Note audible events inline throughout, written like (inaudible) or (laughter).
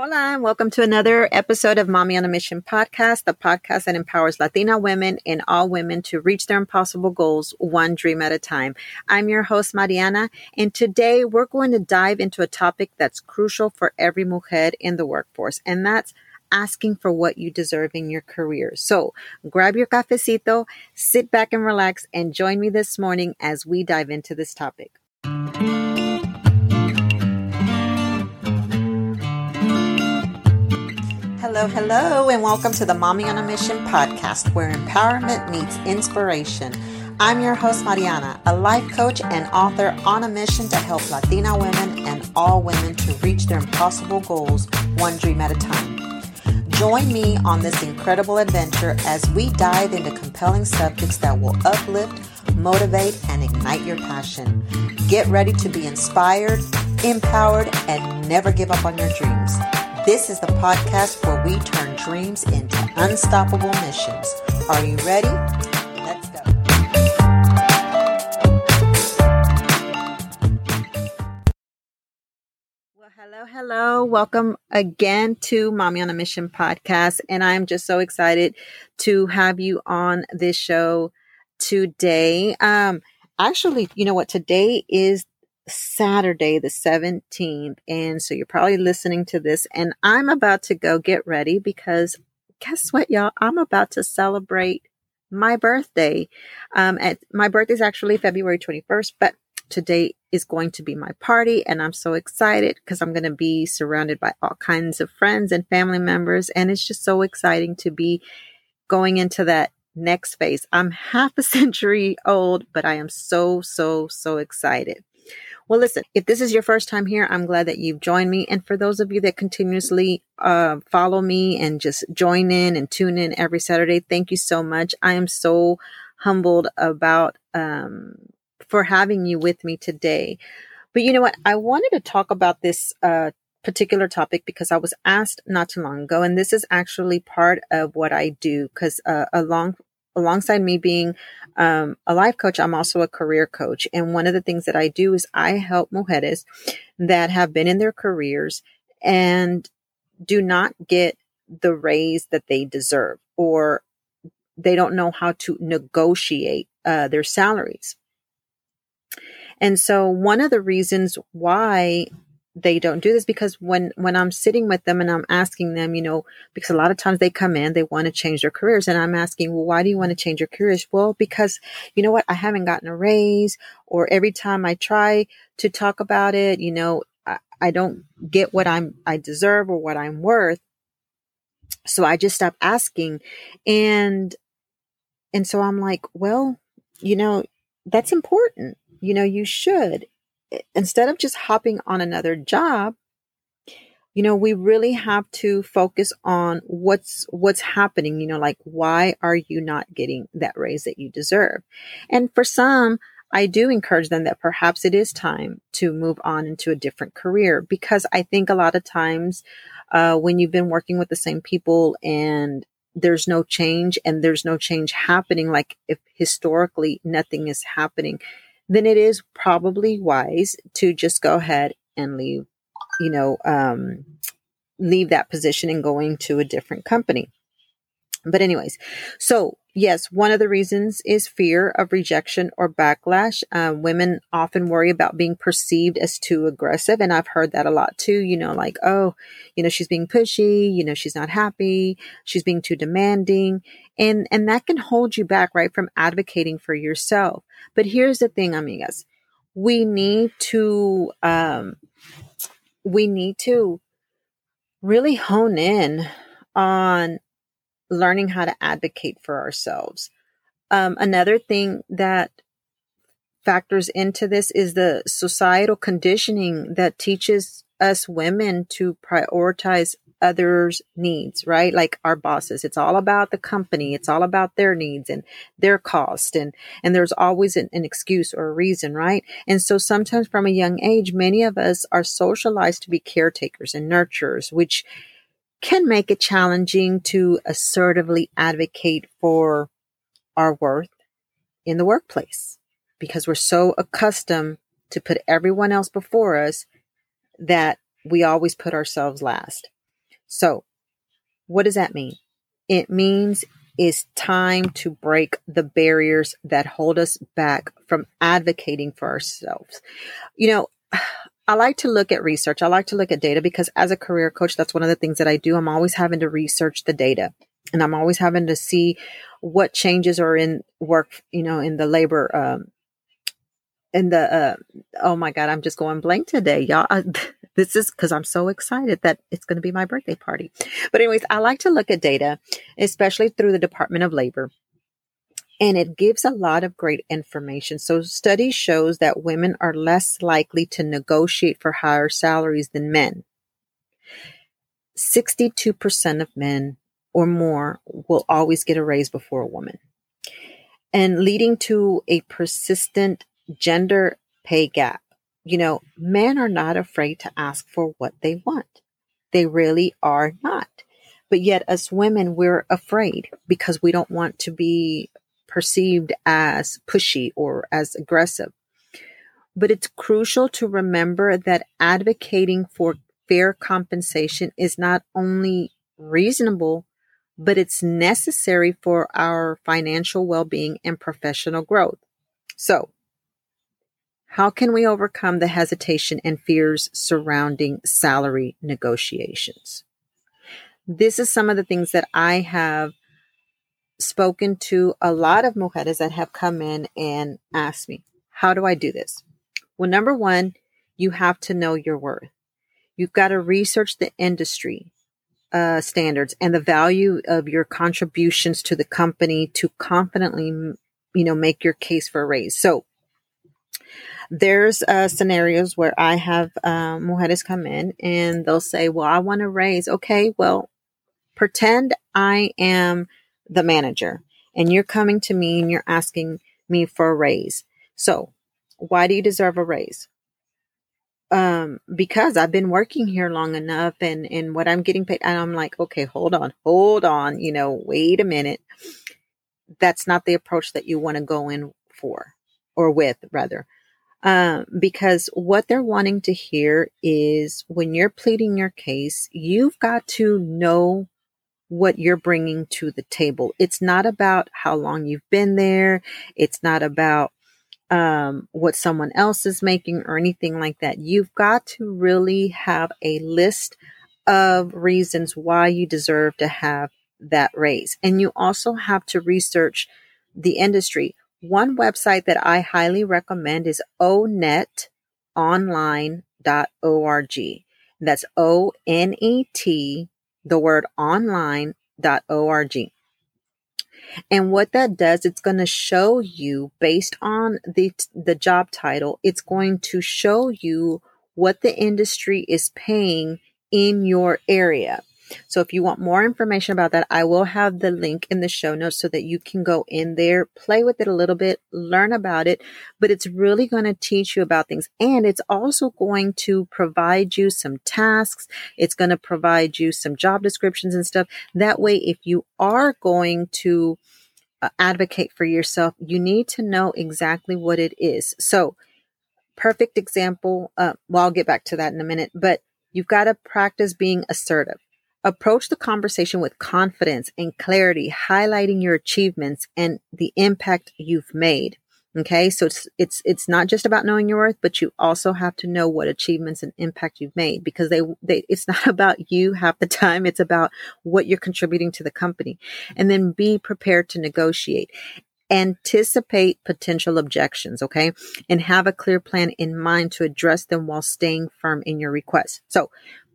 Hola, and welcome to another episode of Mami on a Mission podcast, the podcast that empowers Latina women and all women to reach their impossible goals one dream at a time. I'm your host, Mariana, and today we're going to dive into a topic that's crucial for every mujer in the workforce, and that's asking for what you deserve in your career. So grab your cafecito, sit back and relax, and join me this morning as we dive into this topic. Hello, hello, and welcome to the Mami on a Mission podcast, where empowerment meets inspiration. I'm your host, Mariana, a life coach and author on a mission to help Latina women and all women to reach their impossible goals one dream at a time. Join me on this incredible adventure as we dive into compelling subjects that will uplift, motivate, and ignite your passion. Get ready to be inspired, empowered, and never give up on your dreams. This is the podcast where we turn dreams into unstoppable missions. Are you ready? Let's go. Well, hello, hello. Welcome again to Mami on a Mission podcast. And I'm just so excited to have you on this show today. Um, actually, you know what? Today is Saturday, the 17th. And so you're probably listening to this, and I'm about to go get ready because guess what, y'all? I'm about to celebrate my birthday. Um, at, my birthday is actually February 21st, but today is going to be my party, and I'm so excited because I'm going to be surrounded by all kinds of friends and family members. And it's just so exciting to be going into that next phase. I'm half a (laughs) century old, but I am so, so, so excited. Well, listen, if this is your first time here, I'm glad that you've joined me. And for those of you that continuously uh, follow me and just join in and tune in every Saturday, thank you so much. I am so humbled about um, for having you with me today. But you know what? I wanted to talk about this uh, particular topic because I was asked not too long ago, and this is actually part of what I do because uh, along alongside me being um, a life coach, I'm also a career coach. And one of the things that I do is I help mujeres that have been in their careers and do not get the raise that they deserve or they don't know how to negotiate uh, their salaries. And so one of the reasons why they don't do this because when when I'm sitting with them and I'm asking them, you know, because a lot of times they come in, they want to change their careers and I'm asking, "Well, why do you want to change your careers?" Well, because you know what, I haven't gotten a raise or every time I try to talk about it, you know, I, I don't get what I'm I deserve or what I'm worth. So I just stop asking and and so I'm like, "Well, you know, that's important. You know, you should instead of just hopping on another job, you know, we really have to focus on what's what's happening, you know, like why are you not getting that raise that you deserve? And for some, I do encourage them that perhaps it is time to move on into a different career because I think a lot of times uh, when you've been working with the same people and there's no change and there's no change happening, like if historically nothing is happening, then it is probably wise to just go ahead and leave, you know, um, leave that position and going to a different company. But anyways, so yes, one of the reasons is fear of rejection or backlash. Uh, women often worry about being perceived as too aggressive. And I've heard that a lot too, you know, like, oh, you know, she's being pushy, you know, she's not happy, she's being too demanding. And, and that can hold you back, right, from advocating for yourself. But here's the thing, amigas. We need to, um, we need to really hone in on learning how to advocate for ourselves. Um, another thing that factors into this is the societal conditioning that teaches us women to prioritize others' needs, right? Like our bosses. It's all about the company. It's all about their needs and their cost. And, and there's always an, an excuse or a reason, right? And so sometimes from a young age, many of us are socialized to be caretakers and nurturers, which can make it challenging to assertively advocate for our worth in the workplace because we're so accustomed to put everyone else before us that we always put ourselves last. So, what does that mean? It means it's time to break the barriers that hold us back from advocating for ourselves. You know, I like to look at research. I like to look at data because as a career coach, that's one of the things that I do. I'm always having to research the data and I'm always having to see what changes are in work, you know, in the labor, um, in the, uh, oh my God, I'm just going blank today, y'all. I, (laughs) this is because I'm so excited that it's going to be my birthday party. But anyways, I like to look at data, especially through the Department of Labor and it gives a lot of great information. So study shows that women are less likely to negotiate for higher salaries than men. 62% of men or more will always get a raise before a woman. And leading to a persistent gender pay gap. You know, men are not afraid to ask for what they want. They really are not. But yet, as women, we're afraid because we don't want to be perceived as pushy or as aggressive. But it's crucial to remember that advocating for fair compensation is not only reasonable, but it's necessary for our financial well being and professional growth. So, how can we overcome the hesitation and fears surrounding salary negotiations? This is some of the things that I have spoken to a lot of mujeres that have come in and asked me, how do I do this? Well, number one, you have to know your worth. You've got to research the industry uh, standards and the value of your contributions to the company to confidently, you know, make your case for a raise. So there's uh, scenarios where I have um, mujeres come in and they'll say, well, I want to raise. Okay, well, pretend I am the manager and you're coming to me and you're asking me for a raise. So why do you deserve a raise? Um, because I've been working here long enough and, and what I'm getting paid. And I'm like, okay, hold on, hold on, you know, wait a minute. That's not the approach that you want to go in for or with rather. Um, because what they're wanting to hear is when you're pleading your case, you've got to know what you're bringing to the table. It's not about how long you've been there. It's not about um, what someone else is making or anything like that. You've got to really have a list of reasons why you deserve to have that raise. And you also have to research the industry. One website that I highly recommend is onetonline.org. That's O N E T the word online.org. And what that does, it's going to show you based on the, the job title, it's going to show you what the industry is paying in your area. So if you want more information about that, I will have the link in the show notes so that you can go in there, play with it a little bit, learn about it, but it's really going to teach you about things. And it's also going to provide you some tasks. It's going to provide you some job descriptions and stuff. That way, if you are going to uh, advocate for yourself, you need to know exactly what it is. So, perfect example. Uh, well, I'll get back to that in a minute, but you've got to practice being assertive. Approach the conversation with confidence and clarity, highlighting your achievements and the impact you've made. Okay. So it's, it's, it's not just about knowing your worth, but you also have to know what achievements and impact you've made because they, they, it's (laughs) not about you half the time. It's about what you're contributing to the company and then be prepared to negotiate. Anticipate potential objections. Okay. And have a clear plan in mind to address them while staying firm in your request. So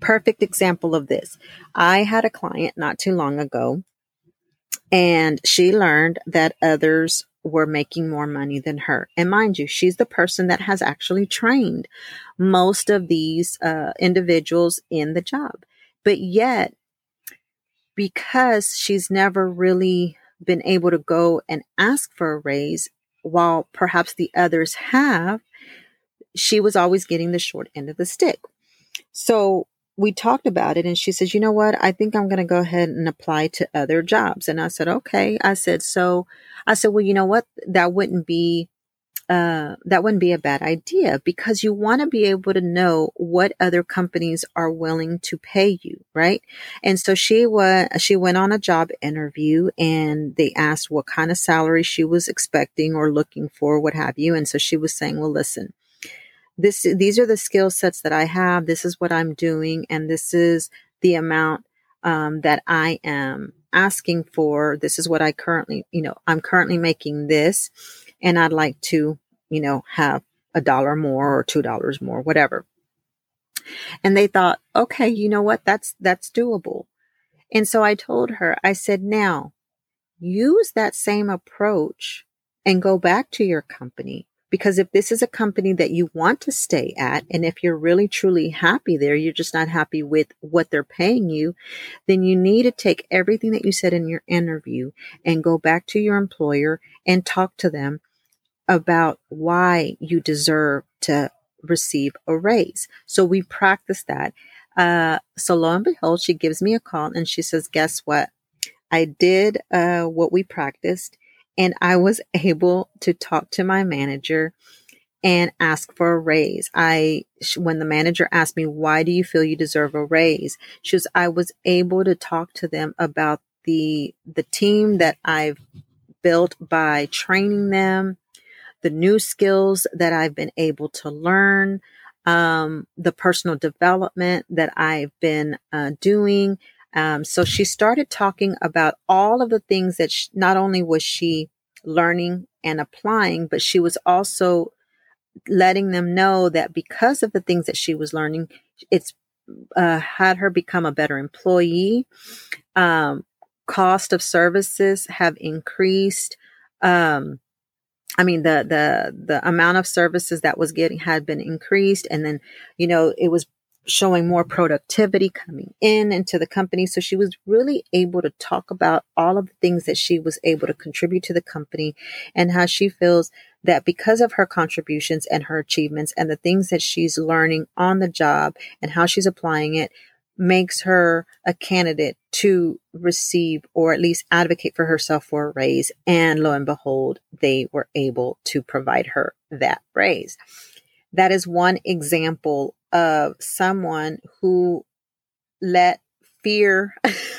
perfect example of this. I had a client not too long ago and she learned that others were making more money than her. And mind you, she's the person that has actually trained most of these uh, individuals in the job. But yet, because she's never really been able to go and ask for a raise, while perhaps the others have, she was always getting the short end of the stick. So we talked about it and she says, you know what? I think I'm going to go ahead and apply to other jobs. And I said, okay. I said, so I said, well, you know what? That wouldn't be uh, that wouldn't be a bad idea because you want to be able to know what other companies are willing to pay you, right? And so she was, she went on a job interview and they asked what kind of salary she was expecting or looking for, what have you. And so she was saying, well, listen, this, these are the skill sets that I have. This is what I'm doing. And this is the amount, um, that I am asking for. This is what I currently, you know, I'm currently making this and I'd like to, you know, have a dollar more or two dollars more, whatever. And they thought, okay, you know what? That's, that's doable. And so I told her, I said, now use that same approach and go back to your company. Because if this is a company that you want to stay at, and if you're really truly happy there, you're just not happy with what they're paying you, then you need to take everything that you said in your interview and go back to your employer and talk to them about why you deserve to receive a raise. So we practice that. Uh, so lo and behold, she gives me a call and she says, guess what? I did, uh, what we practiced and I was able to talk to my manager and ask for a raise. I, when the manager asked me, why do you feel you deserve a raise? She was, I was able to talk to them about the, the team that I've built by training them, the new skills that I've been able to learn, um, the personal development that I've been uh, doing. Um, so she started talking about all of the things that she, not only was she learning and applying, but she was also letting them know that because of the things that she was learning, it's uh, had her become a better employee. Um, cost of services have increased. Um, I mean, the, the, the amount of services that was getting had been increased. And then, you know, it was showing more productivity coming in into the company. So she was really able to talk about all of the things that she was able to contribute to the company and how she feels that because of her contributions and her achievements and the things that she's learning on the job and how she's applying it, makes her a candidate to receive or at least advocate for herself for a raise. And lo and behold, they were able to provide her that raise. That is one example of someone who let fear,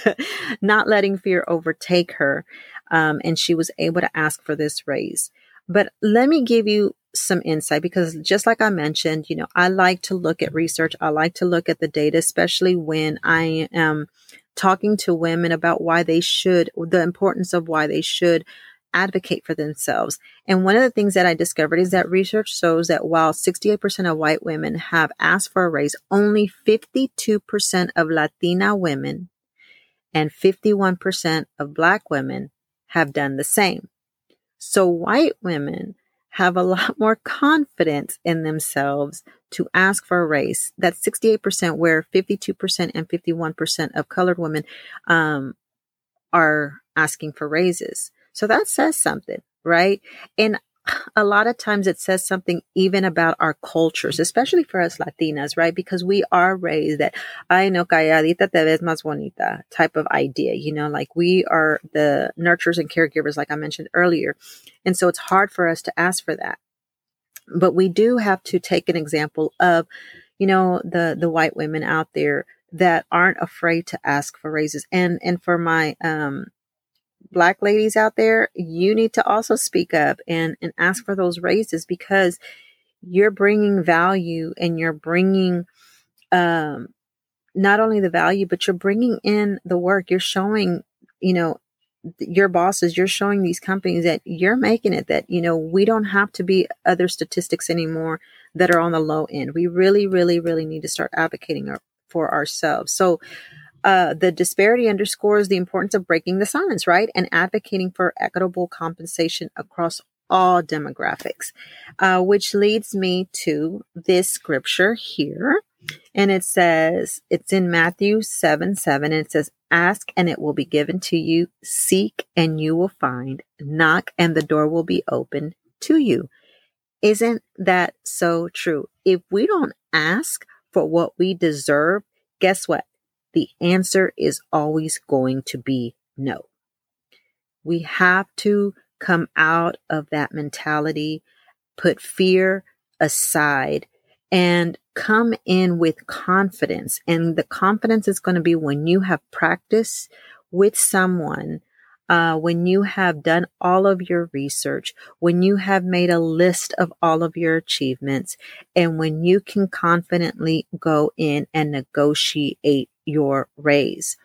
(laughs) not letting fear overtake her. Um, and she was able to ask for this raise. But let me give you some insight because just like I mentioned, you know, I like to look at research. I like to look at the data, especially when I am talking to women about why they should, the importance of why they should advocate for themselves. And one of the things that I discovered is that research shows that while 68% of white women have asked for a raise, only 52% of Latina women and 51% of black women have done the same. So white women have a (laughs) lot more confidence in themselves to ask for a raise. That's 68%, where 52% and 51% of colored women um, are asking for raises. So that says something, right? And a lot of times it says something even about our cultures, especially for us Latinas, right? Because we are raised that, I know, calladita te ves más bonita type of idea, you know, like we are the nurturers and caregivers, like I mentioned earlier. And so it's hard for us to ask for that. But we do have to take an example of, you know, the, the white women out there that aren't afraid to ask for raises. And, and for my, um, black ladies out there, you need to also speak up and, and ask for those raises because you're bringing value and you're bringing, um, not only the value, but you're bringing in the work. You're showing, you know, your bosses, you're showing these companies that you're making it that, you know, we don't have to be other statistics anymore that are on the low end. We really, really, really need to start advocating for ourselves. So, uh, the disparity underscores the importance of breaking the silence, right? And advocating for equitable compensation across all demographics, uh, which leads me to this scripture here. And it says, it's in Matthew 7 7, and it says, Ask and it will be given to you, seek and you will find, knock and the door will be open to you. Isn't that so true? If we don't ask for what we deserve, guess what? The answer is always going to be no. We have to come out of that mentality put fear aside and come in with confidence. And the confidence is going to be when you have practice with someone, uh, when you have done all of your research, when you have made a list of all of your achievements, and when you can confidently go in and negotiate your raise.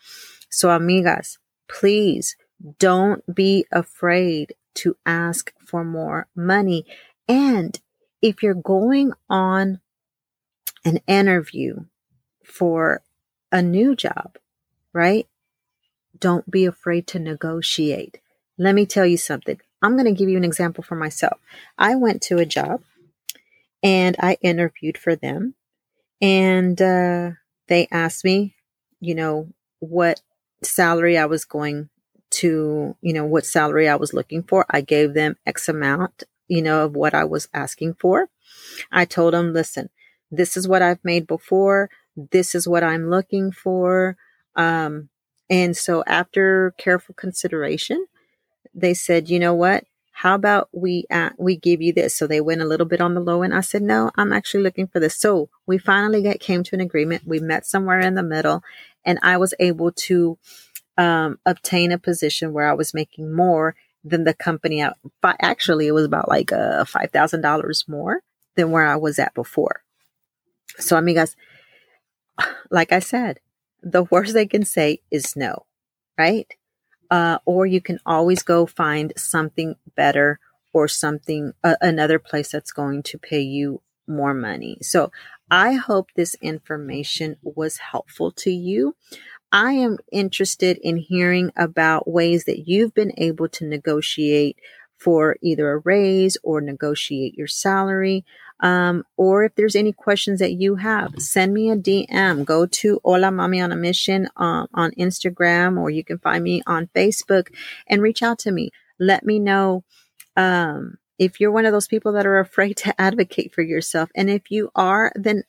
So, amigas, please don't be afraid to ask for more money. And if you're going on an interview for a new job, right? Don't be afraid to negotiate. Let me tell you something. I'm going to give you an example for myself. I went to a job and I interviewed for them, and uh, they asked me, you know, what salary I was going to, you know, what salary I was looking for. I gave them X amount, you know, of what I was asking for. I told them, listen, this is what I've made before. This is what I'm looking for. Um, and so after careful consideration, they said, you know what? How about we uh, we give you this? So they went a little bit on the low end. I said, no, I'm actually looking for this. So we finally get came to an agreement. We met somewhere in the middle, and I was able to um, obtain a position where I was making more than the company. Out, actually, it was about like uh, five thousand dollars more than where I was at before. So, amigas, like I said, the worst they can say is no, right? Uh, or you can always go find something better or something, uh, another place that's going to pay you more money. So I hope this information was helpful to you. I am interested in hearing about ways that you've been able to negotiate for either a raise or negotiate your salary. Um, or if there's any questions that you have, send me a DM. Go to Hola Mami on a Mission um, on Instagram, or you can find me on Facebook and reach out to me. Let me know um, if you're one of those people that are (laughs) afraid to advocate for yourself. And if you are, then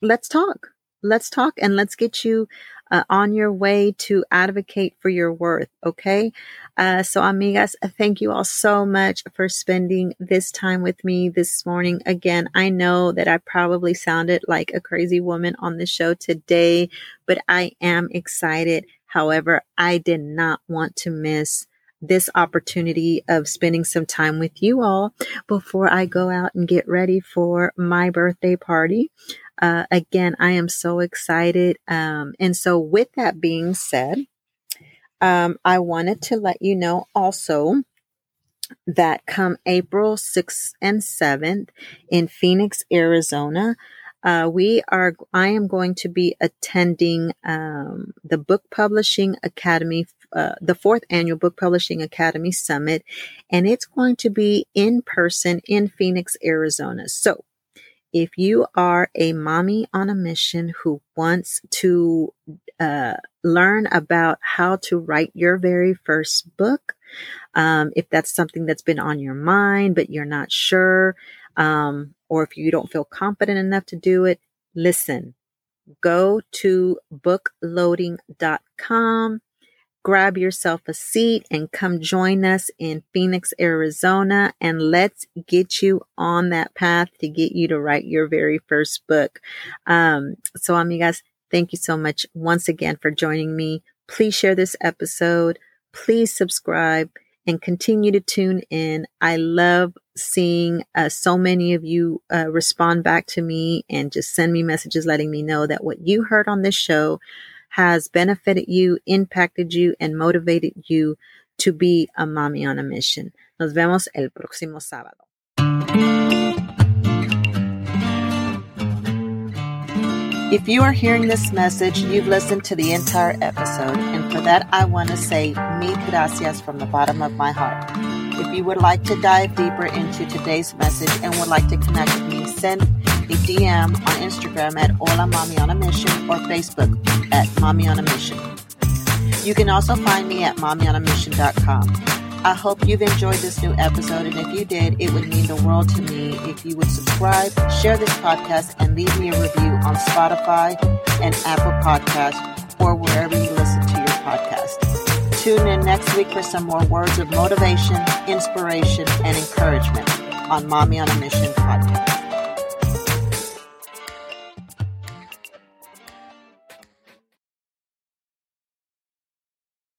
let's talk. Let's talk and let's get you uh, on your way to advocate for your worth. Okay. Uh, so, amigas, thank you all so much for spending this time with me this morning. Again, I know that I probably sounded like a crazy woman on the show today, but I am excited. However, I did not want to miss this opportunity of spending some time with you all before I go out and get ready for my birthday party. Uh, again, I am so excited. Um, and so, with that being said, um, I wanted to let you know also that come April 6th and 7th in Phoenix, Arizona, uh, we are, I am going to be attending um, the Book Publishing Academy, uh, the fourth annual Book Publishing Academy Summit, and it's going to be in person in Phoenix, Arizona. So if you are a mommy on a mission who wants to uh, learn about how to write your very first book, um, if that's something that's been on your mind but you're not sure, um, or if you don't feel confident enough to do it, listen. Go to bookloading.com grab yourself a seat and come join us in Phoenix, Arizona, and let's get you on that path to get you to write your very first book. Um, so, amigas, thank you so much once again for joining me. Please share this episode. Please subscribe and continue to tune in. I love seeing uh, so many of you uh, respond back to me and just send me messages letting me know that what you heard on this show has benefited you, impacted you, and motivated you to be a mommy on a mission. Nos vemos el próximo sábado. If you are hearing this message, you've listened to the entire episode, and for that, I want to say mil gracias from the bottom of my heart. If you would like to dive deeper into today's message and would like to connect with me, send a DM on Instagram at Hola Mami on a Mission or Facebook at Mami on a Mission. You can also find me at mamionamission.com. I hope you've enjoyed this new episode, and if you did, it would mean the world to me if you would subscribe, share this podcast, and leave me a review on Spotify and Apple Podcasts or wherever you listen to your podcast. Tune in next week for some more words of motivation, inspiration, and encouragement on Mami on a Mission podcast.